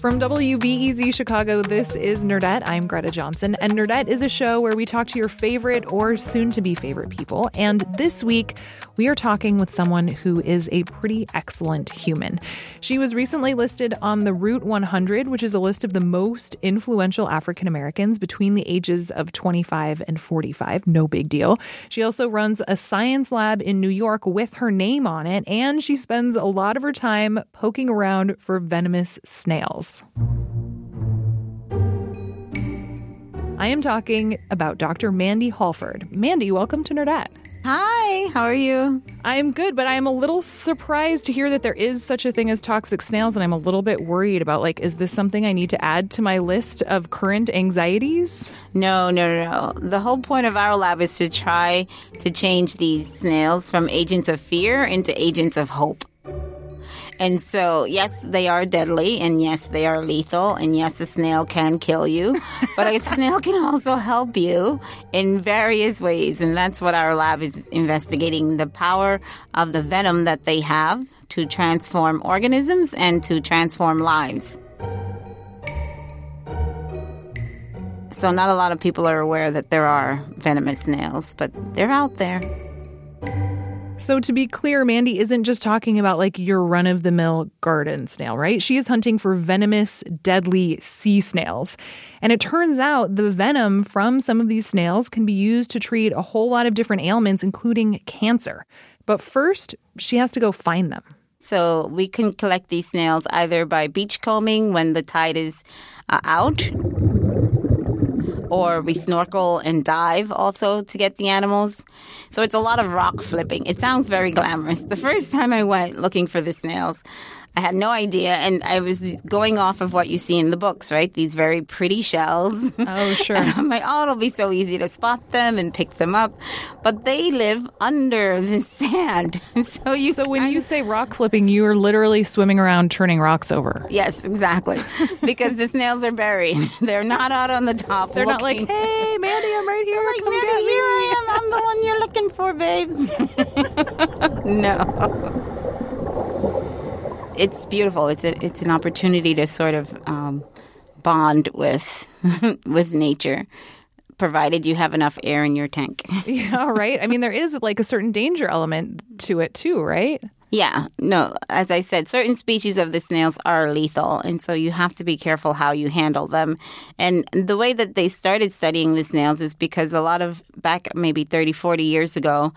From WBEZ Chicago, this is Nerdette. I'm Greta Johnson, and Nerdette is a show where we talk to your favorite or soon to be favorite people. And this week, we are talking with someone who is a pretty excellent human. She was recently listed on the Root 100, which is a list of the most influential African Americans between the ages of 25 and 45. No big deal. She also runs a science lab in New York with her name on it, and she spends a lot of her time poking around for venomous snails. I am talking about Dr. Mandy Holford. Mandy, welcome to Nerdette. Hi, how are you? I'm good, but I'm a little surprised to hear that there is such a thing as toxic snails, and I'm a little bit worried about like, is this something I need to add to my list of current anxieties? No, no, no, no. The whole point of our lab is to try to change these snails from agents of fear into agents of hope. And so, yes, they are deadly, and yes, they are lethal, and yes, a snail can kill you, but a snail can also help you in various ways. And that's what our lab is investigating the power of the venom that they have to transform organisms and to transform lives. So, not a lot of people are aware that there are venomous snails, but they're out there. So, to be clear, Mandy isn't just talking about like your run of the mill garden snail, right? She is hunting for venomous, deadly sea snails. And it turns out the venom from some of these snails can be used to treat a whole lot of different ailments, including cancer. But first, she has to go find them. So, we can collect these snails either by beachcombing when the tide is uh, out or we snorkel and dive also to get the animals. So it's a lot of rock flipping. It sounds very glamorous. The first time I went looking for the snails, I had no idea, and I was going off of what you see in the books, right? These very pretty shells. Oh, sure. and I'm like, oh, it'll be so easy to spot them and pick them up, but they live under the sand, so you. So when you say rock flipping, you are literally swimming around turning rocks over. Yes, exactly, because the snails are buried. They're not out on the top. They're not like, hey, Mandy, I'm right here. Like, Mandy, here I am. I'm the one you're looking for, babe. no. It's beautiful. It's a, it's an opportunity to sort of um, bond with with nature, provided you have enough air in your tank. Yeah, right. I mean, there is like a certain danger element to it too, right? Yeah, no, as I said, certain species of the snails are lethal, and so you have to be careful how you handle them. And the way that they started studying the snails is because a lot of, back maybe 30, 40 years ago,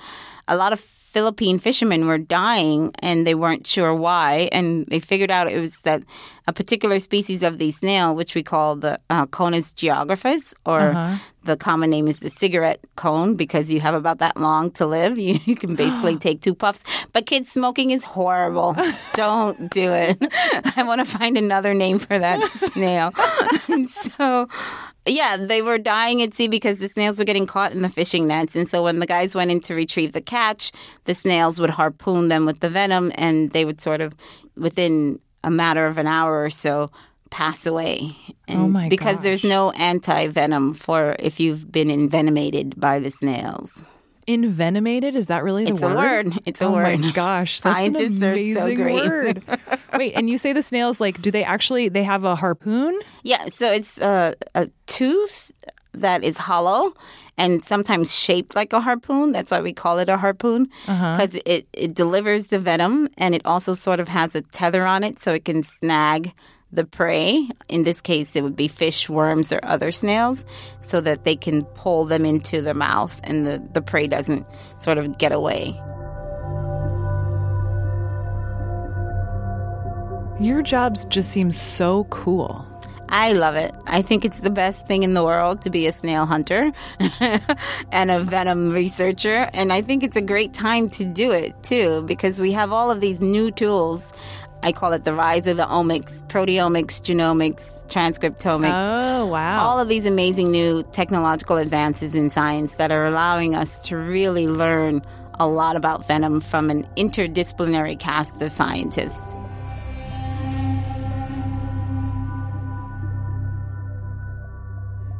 a lot of Philippine fishermen were dying and they weren't sure why. And they figured out it was that a particular species of the snail, which we call the uh, Conus geographus, or the common name is the cigarette cone because you have about that long to live. You, you can basically take two puffs. But kids, smoking is horrible. Don't do it. I want to find another name for that snail. so yeah, they were dying at sea because the snails were getting caught in the fishing nets. And so when the guys went in to retrieve the catch, the snails would harpoon them with the venom and they would sort of, within a matter of an hour or so, pass away. And Oh my Because there's no anti venom for if you've been envenomated by the snails. Envenomated? Is that really the It's a word? word. It's a oh word. Oh my gosh, that's Scientists an so amazing great. word. Wait, and you say the snails like do they actually they have a harpoon? Yeah, so it's a, a tooth that is hollow and sometimes shaped like a harpoon. That's why we call it a harpoon uh-huh. because it, it delivers the venom and it also sort of has a tether on it so it can snag the prey. In this case, it would be fish, worms, or other snails so that they can pull them into their mouth and the, the prey doesn't sort of get away. Your jobs just seem so cool. I love it. I think it's the best thing in the world to be a snail hunter and a venom researcher. And I think it's a great time to do it too, because we have all of these new tools. I call it the rise of the omics, proteomics, genomics, transcriptomics. Oh, wow. All of these amazing new technological advances in science that are allowing us to really learn a lot about venom from an interdisciplinary cast of scientists.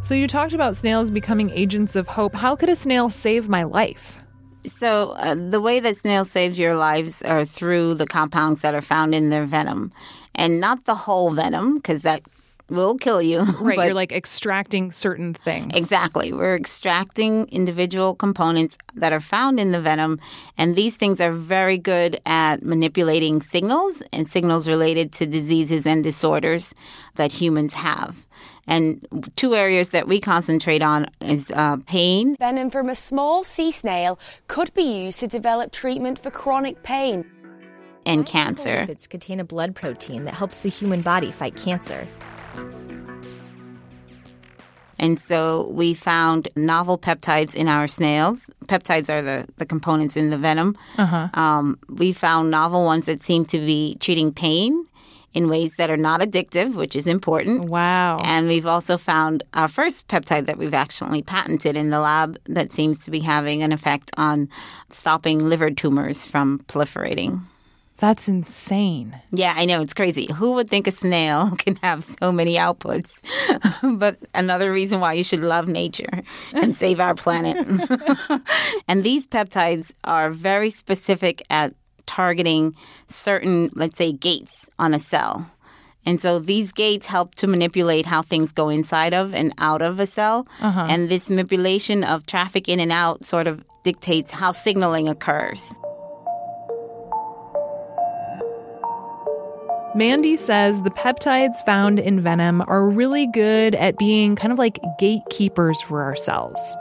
So you talked about snails becoming agents of hope. How could a snail save my life? So, uh, the way that snails save your lives are through the compounds that are found in their venom, and not the whole venom, because that will kill you. Right, but- you're like extracting certain things. Exactly. We're extracting individual components that are found in the venom, and these things are very good at manipulating signals and signals related to diseases and disorders that humans have. And two areas that we concentrate on is uh, pain Venom from a small sea snail could be used to develop treatment for chronic pain. and cancer. Lipids contain a blood protein that helps the human body fight cancer. And so we found novel peptides in our snails. Peptides are the, the components in the venom. Um, we found novel ones that seem to be treating pain in ways that are not addictive, which is important. Wow. And we've also found our first peptide that we've actually patented in the lab that seems to be having an effect on stopping liver tumors from proliferating. That's insane. Yeah, I know it's crazy. Who would think a snail can have so many outputs? but another reason why you should love nature and save our planet. and these peptides are very specific at targeting certain, let's say, gates on a cell. And so these gates help to manipulate how things go inside of and out of a cell. Uh-huh. And this manipulation of traffic in and out sort of dictates how signaling occurs. Mandy says the peptides found in venom are really good at being kind of like gatekeepers for our cells.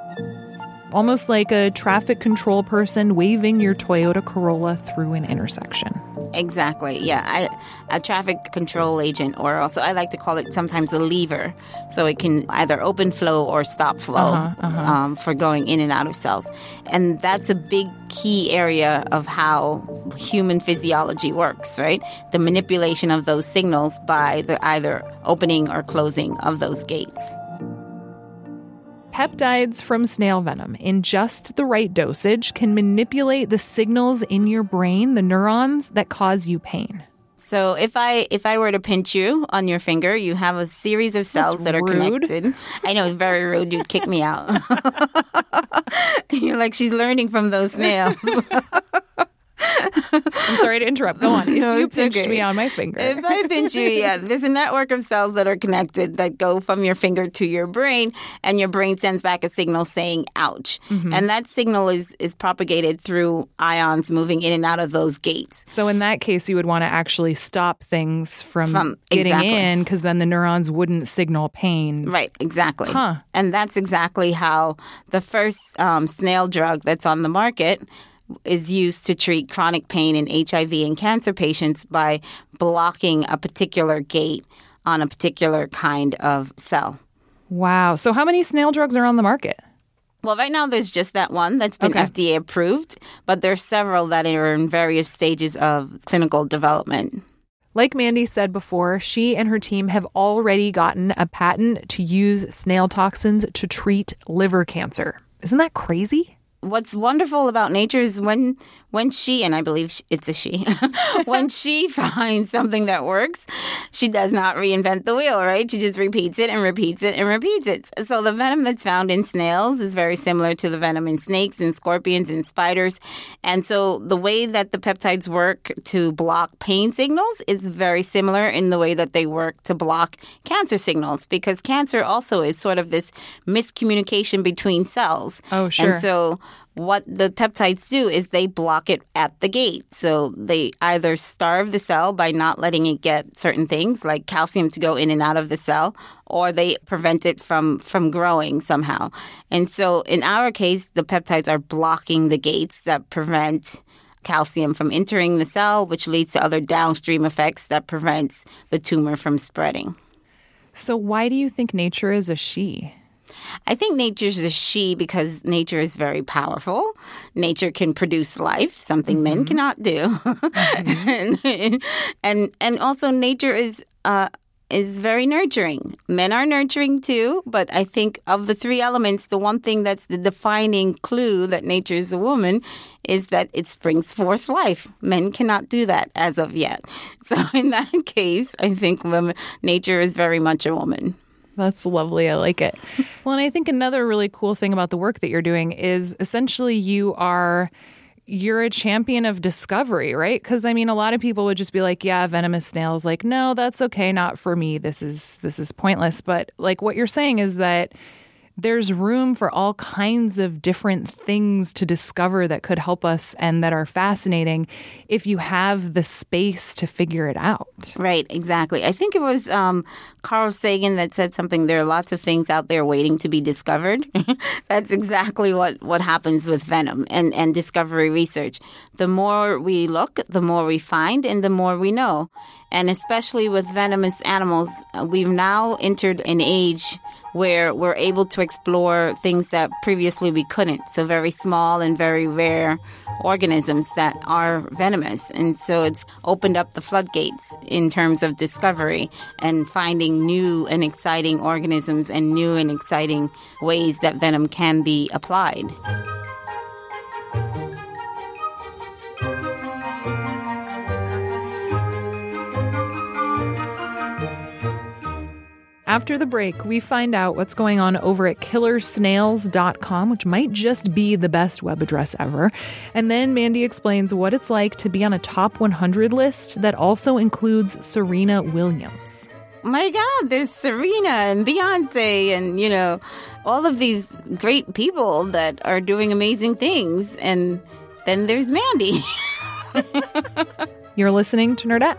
Almost like a traffic control person waving your Toyota Corolla through an intersection. Exactly. Yeah. I, a traffic control agent, or also I like to call it sometimes a lever. So it can either open flow or stop flow Um, for going in and out of cells. And that's a big key area of how human physiology works, right? The manipulation of those signals by the either opening or closing of those gates. Peptides from snail venom in just the right dosage can manipulate the signals in your brain, the neurons that cause you pain. So if I if I were to pinch you on your finger, you have a series of cells that are rude. connected. I know it's very rude. You'd kick me out. You're like she's learning from those snails. I'm sorry to interrupt. Go on. If No, you pinched okay. me on my finger. if I pinch you, yeah, there's a network of cells that are connected that go from your finger to your brain, and your brain sends back a signal saying "ouch," Mm-hmm. and that signal is is propagated through ions moving in and out of those gates. So in that case, you would want to actually stop things from, From- getting exactly. in because then the neurons wouldn't signal pain. Right, exactly. Huh. And that's exactly how the first um, snail drug that's on the market is used to treat chronic pain in HIV and cancer patients by blocking a particular gate on a particular kind of cell. Wow. So how many snail drugs are on the market? Well, right now there's just that one that's been Okay. FDA approved, but there's several that are in various stages of clinical development. Like Mandy said before, she and her team have already gotten a patent to use snail toxins to treat liver cancer. Isn't that crazy? What's wonderful about nature is when when she and I believe it's a she when she finds something that works, she does not reinvent the wheel, right? She just repeats it and repeats it and repeats it. So the venom that's found in snails is very similar to the venom in snakes and scorpions and spiders. And so the way that the peptides work to block pain signals is very similar in the way that they work to block cancer signals because cancer also is sort of this miscommunication between cells. Oh, sure. And so what the peptides do is they block it at the gate. So they either starve the cell by not letting it get certain things like calcium to go in and out of the cell, or they prevent it from from growing somehow. And so in our case, the peptides are blocking the gates that prevent calcium from entering the cell, which leads to other downstream effects that prevents the tumor from spreading. So, why do you think nature is a she? I think nature's a she because nature is very powerful. Nature can produce life, something mm-hmm. men cannot do, mm-hmm. and, and and also nature is uh, is very nurturing. Men are nurturing too, but I think of the three elements, the one thing that's the defining clue that nature is a woman is that it springs forth life. Men cannot do that as of yet. So in that case, I think women, nature is very much a woman. That's lovely. I like it. well, and I think another really cool thing about the work that you're doing is essentially you are you're a champion of discovery, right? Because I mean, a lot of people would just be like, "Yeah, venomous snails." Like, no, that's okay, not for me. This is this is pointless. But like, what you're saying is that there's room for all kinds of different things to discover that could help us and that are fascinating if you have the space to figure it out. Right, exactly. I think it was um, Carl Sagan that said something there are lots of things out there waiting to be discovered. That's exactly what, what happens with venom and, and discovery research. The more we look, the more we find, and the more we know. And especially with venomous animals, uh, we've now entered an age where we're able to explore things that previously we couldn't. So very small and very rare organisms that are venomous. And so it's opened up the floodgates in terms of discovery and finding new and exciting organisms and new and exciting ways that venom can be applied. After the break, we find out what's going on over at killersnails.com, which might just be the best web address ever. And then Mandy explains what it's like to be on a top 100 list that also includes Serena Williams. My God, there's Serena and Beyonce and, you know, all of these great people that are doing amazing things. And then there's Mandy. You're listening to Nerdette.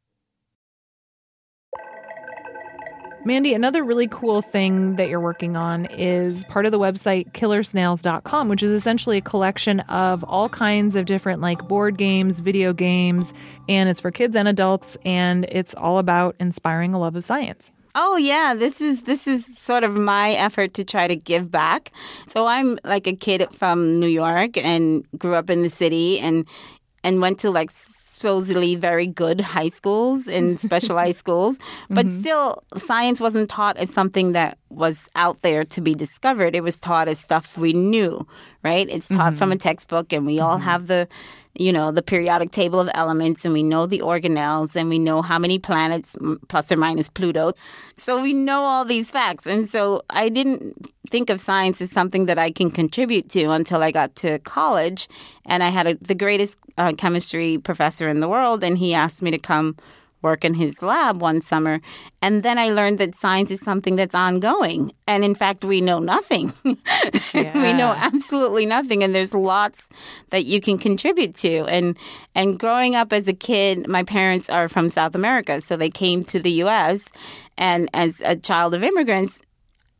Mandy, another really cool thing that you're working on is part of the website killersnails.com, which is essentially a collection of all kinds of different like board games, video games, and it's for kids and adults and it's all about inspiring a love of science. Oh yeah, this is this is sort of my effort to try to give back. So I'm like a kid from New York and grew up in the city and and went to like supposedly very good high schools and specialized schools, but mm-hmm. still, science wasn't taught as something that was out there to be discovered. It was taught as stuff we knew, right? It's taught mm-hmm. from a textbook, and we all mm-hmm. have the you know, the periodic table of elements and we know the organelles and we know how many planets plus or minus Pluto. So we know all these facts. And so I didn't think of science as something that I can contribute to until I got to college. And I had a, the greatest uh, chemistry professor in the world, and he asked me to come work in his lab one summer. And then I learned that science is something that's ongoing. And in fact, we know nothing. Yeah. we know absolutely nothing. And there's lots that you can contribute to. And and growing up as a kid, my parents are from South America. So they came to the US. And as a child of immigrants,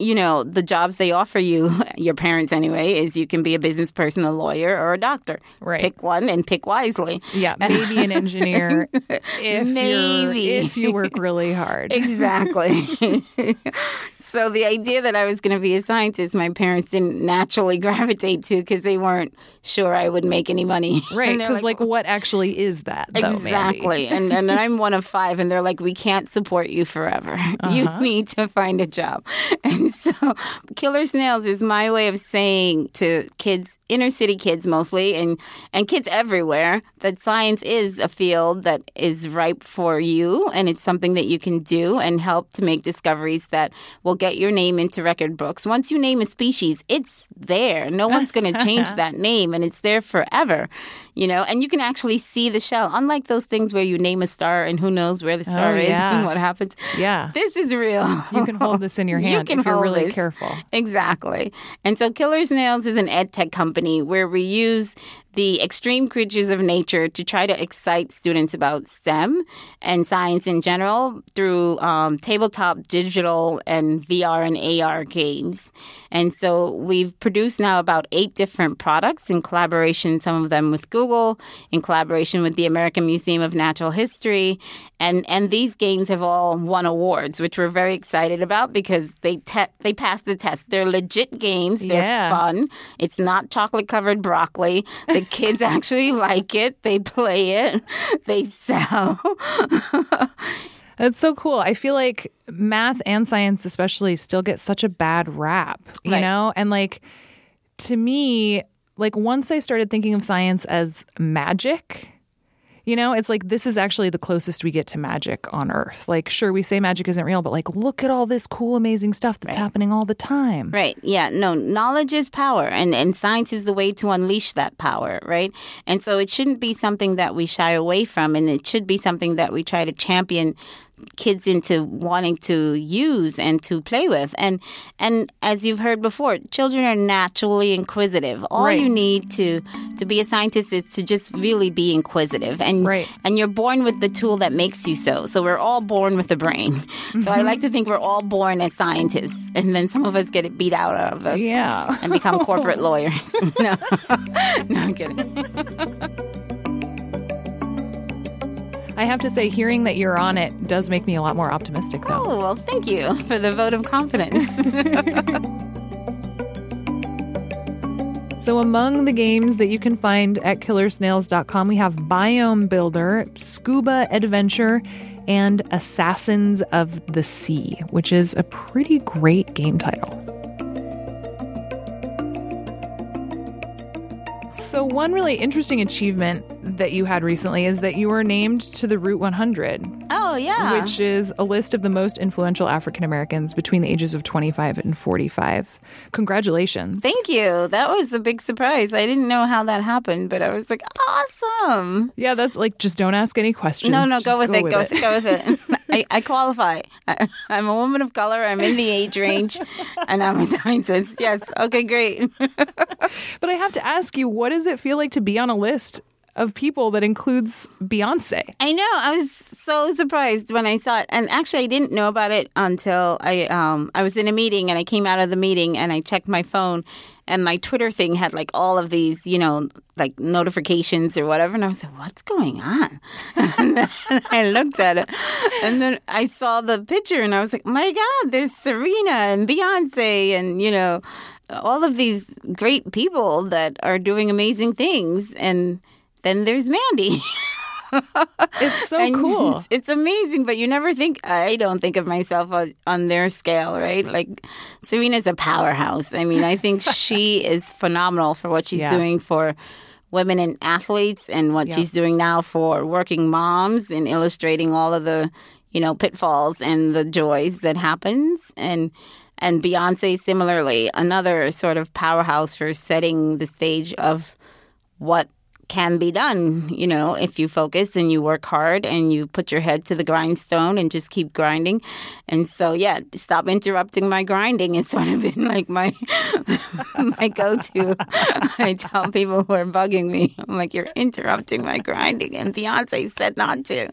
you know, the jobs they offer you, your parents anyway, is you can be a business person, a lawyer, or a doctor. Right. Pick one and pick wisely. Yeah, maybe an engineer if maybe if you work really hard. exactly. so the idea that I was going to be a scientist, my parents didn't naturally gravitate to because they weren't sure I would make any money. Right. Because, like, like, what actually is that? Though, exactly. and, and I'm one of five, and they're like, we can't support you forever. Uh-huh. You need to find a job. And so, Killer Snails is my way of saying to kids, inner city kids mostly, and, and kids everywhere, that science is a field that is ripe for you, and it's something that you can do and help to make discoveries that will get your name into record books. Once you name a species, it's there. No one's going to change that name and it's there forever, you know, and you can actually see the shell. Unlike those things where you name a star and who knows where the oh, star oh, is and what happens. Yeah. This is real. You can hold this in your hand. You can if you're really careful. Exactly. And so Killer Snails is an ed tech company where we use the extreme creatures of nature to try to excite students about STEM and science in general through um, tabletop, digital, and VR and AR games. And so we've produced now about eight different products in collaboration, some of them with Google, in collaboration with the American Museum of Natural History. And, and these games have all won awards, which we're very excited about because they te- they passed the test. They're legit games. They're Yeah. fun. It's not chocolate covered broccoli. The kids actually like it. They play it. They sell. That's so cool. I feel like math and science, especially, still get such a bad rap, you Right. know? And like, to me, like, once I started thinking of science as magic, you know, it's like this is actually the closest we get to magic on Earth. Like, sure, we say magic isn't real, but like, look at all this cool, amazing stuff that's happening all the time. Right. Yeah. No, knowledge is power, and, and science is the way to unleash that power, right? And so it shouldn't be something that we shy away from, and it should be something that we try to champion kids into wanting to use and to play with. And and as you've heard before children are naturally inquisitive. All Right. you need to to be a scientist is to just really be inquisitive. And Right. and you're born with the tool that makes you so. So we're all born with a brain. So i mm-hmm. like to think we're all born as scientists and then some of us get it beat out of us Yeah. and become corporate lawyers. No. No i'm kidding I have to say, hearing that you're on it does make me a lot more optimistic, though. oh well thank you for the vote of confidence So, among the games that you can find at killersnails.com, we have Biome Builder, Scuba Adventure, and Assassins of the Sea, which is a pretty great game title. So, one really interesting achievement that you had recently is that you were named to the Root 100, oh yeah which is a list of the most influential African Americans between the ages of 25 and 45. Congratulations. Thank you. That was a big surprise. I didn't know how that happened, but I was like, awesome. Yeah, that's like just don't ask any questions. No, no, go with it. Go with it. Go with it. I, I qualify. I, I'm a woman of color. I'm in the age range, and I'm a scientist. Yes. Okay, great. But I have to ask you, what does it feel like to be on a list of people that includes Beyonce? I know. I was so surprised when I saw it, and actually, I didn't know about it until I um I was in a meeting, and I came out of the meeting, and I checked my phone, and my Twitter thing had like all of these, you know, like notifications or whatever, and I was like, "What's going on?" and then I looked at it, and then I saw the picture, and I was like, "My God, there's Serena and Beyonce, and you know." All of these great people that are doing amazing things, and then there's Mandy. It's so And cool. It's, it's amazing, but you never think, I don't think of myself on, on their scale, right? Like, Serena's a powerhouse. I mean, I think she is phenomenal for what she's Yeah. doing for women and athletes and what Yeah. she's doing now for working moms and illustrating all of the, you know, pitfalls and the joys that happens. And, and Beyonce, similarly, another sort of powerhouse for setting the stage of what can be done, you know, if you focus and you work hard and you put your head to the grindstone and just keep grinding. And so, yeah, stop interrupting my grinding has sort of been like my my go-to. I tell people who are bugging me, I'm like, you're interrupting my grinding, and Beyonce said not to.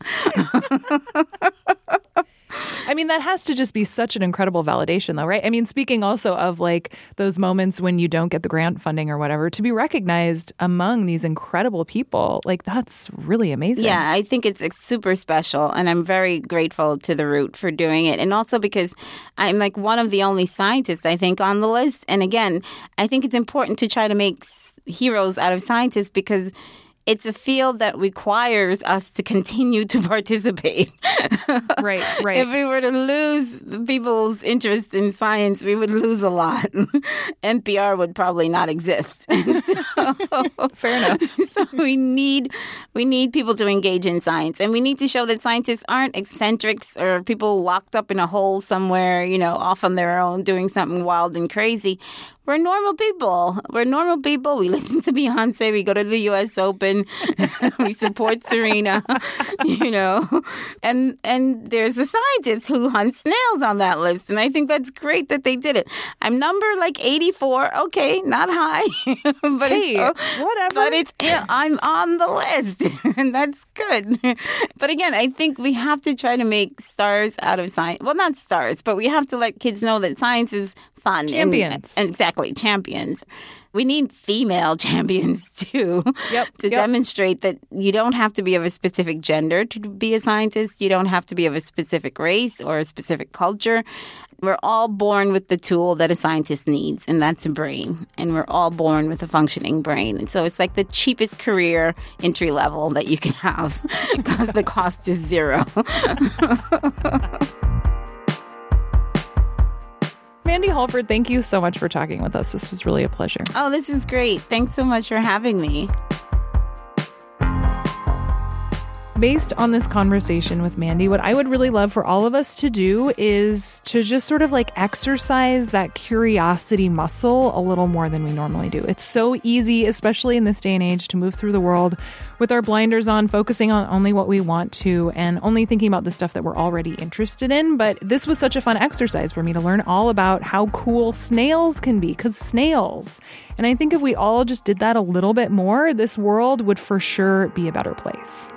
I mean, that has to just be such an incredible validation, though, right? I mean, speaking also of like those moments when you don't get the grant funding or whatever, to be recognized among these incredible people, like that's really amazing. Yeah, I think it's, super special, and I'm very grateful to the Root for doing it, and also because I'm like one of the only scientists I think on the list. And again, I think it's important to try to make heroes out of scientists because. It's a field that requires us to continue to participate. Right, right. If we were to lose the people's interest in science, we would lose a lot. NPR would probably not exist. so, Fair enough. so we need we need people to engage in science, and we need to show that scientists aren't eccentrics or people locked up in a hole somewhere, you know, off on their own doing something wild and crazy. We're normal people. We're normal people. We listen to Beyonce. We go to the U.S. Open. we support Serena. You know, and and there's a scientist who hunts snails on that list, and I think that's great that they did it. I'm number like 84. Okay, not high, but Hey, it's, whatever. But it's I'm on the list, and that's good. But again, I think we have to try to make stars out of science. Well, not stars, but we have to let kids know that science is fun. and- Champions. And, exactly, champions. We need female champions too Yep, to yep. demonstrate that you don't have to be of a specific gender to be a scientist. You don't have to be of a specific race or a specific culture. We're all born with the tool that a scientist needs, and that's a brain. And we're all born with a functioning brain. And so it's like the cheapest career entry level that you can have because the cost is zero. Mandy Holford, thank you so much for talking with us. This was really a pleasure. oh, this is great. Thanks so much for having me. Based on this conversation with Mandy, what I would really love for all of us to do is to just sort of like exercise that curiosity muscle a little more than we normally do. It's so easy, especially in this day and age, to move through the world with our blinders on, focusing on only what we want to and only thinking about the stuff that we're already interested in. But this was such a fun exercise for me to learn all about how cool snails can be, because snails. And I think if we all just did that a little bit more, this world would for sure be a better place.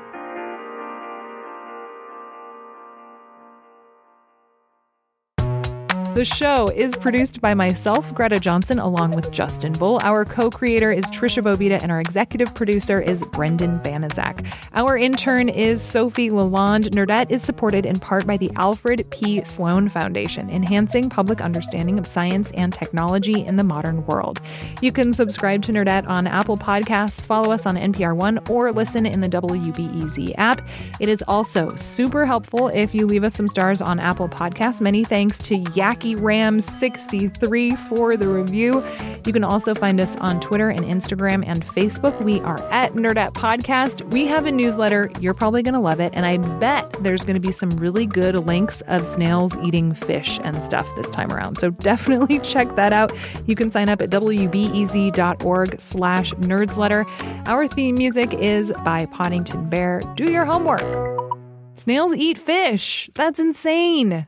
The show is produced by myself, Greta Johnson, along with Justin Bull. Our co creator is Tricia Bobeda, and our executive producer is Brendan Banaszak. Our intern is Sophie Lalonde. Nerdette is supported in part by the Alfred P. Sloan Foundation, enhancing public understanding of science and technology in the modern world. You can subscribe to Nerdette on Apple Podcasts, follow us on NPR One, or listen in the WBEZ app. It is also super helpful if you leave us some stars on Apple Podcasts. Many thanks to Yaki Ram 63 for the review. You can also find us on Twitter and Instagram and Facebook. We are at Nerdette Podcast. We have a newsletter. You're probably going to love it. And I bet there's going to be some really good links of snails eating fish and stuff this time around. So definitely check that out. You can sign up at wbez.org slash nerdsletter. Our theme music is by Poddington Bear. Do your homework. Snails eat fish. That's insane.